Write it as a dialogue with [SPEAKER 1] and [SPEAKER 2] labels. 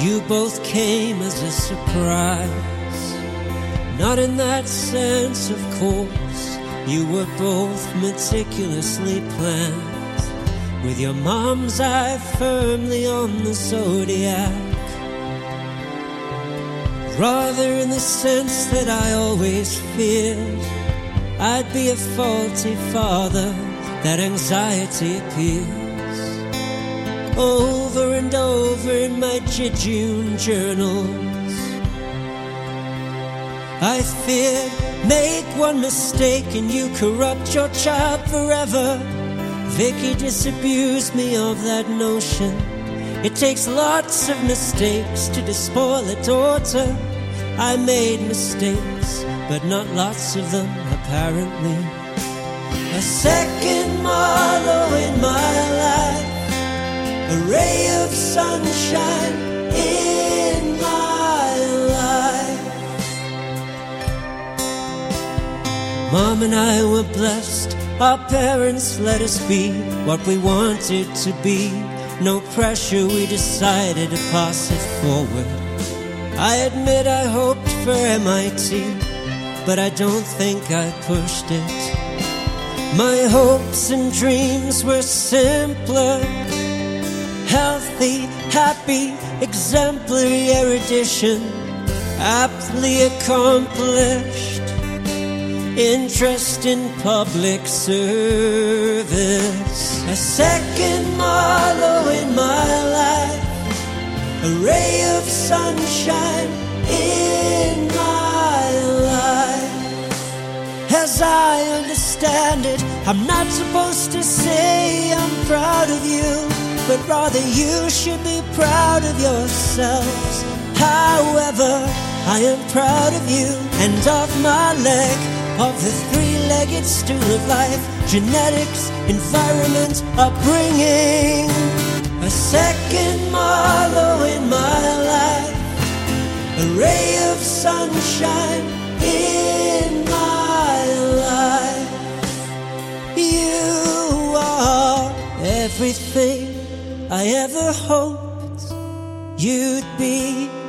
[SPEAKER 1] You both came as a surprise. Not in that sense, of course. You were both meticulously planned. With your mom's eye firmly on the zodiac. Rather in the sense that I always feared I'd be a faulty father, that anxiety appears over and over in my Jejune journals. I feared make one mistake and you corrupt your child forever. Vicky disabused me of that notion. It takes lots of mistakes to despoil a daughter. I made mistakes, but not lots of them, apparently. A second Marlow in my a ray of sunshine in my life. Mom and I were blessed, our parents let us be what we wanted to be. No pressure, we decided to pass it forward. I admit I hoped for MIT, but I don't think I pushed it. My hopes and dreams were simpler, healthy, happy, exemplary erudition, aptly accomplished, interest in public service. A second Marlow in my life a ray of sunshine in my life. As I understand it, I'm not supposed to say I'm proud of you, but rather you should be proud of yourselves. However, I am proud of you and of my leg, of the three legged stool of life. Genetics, environment, upbringing. A second Marlow in my life, a ray of sunshine in my life. You are everything I ever hoped you'd be.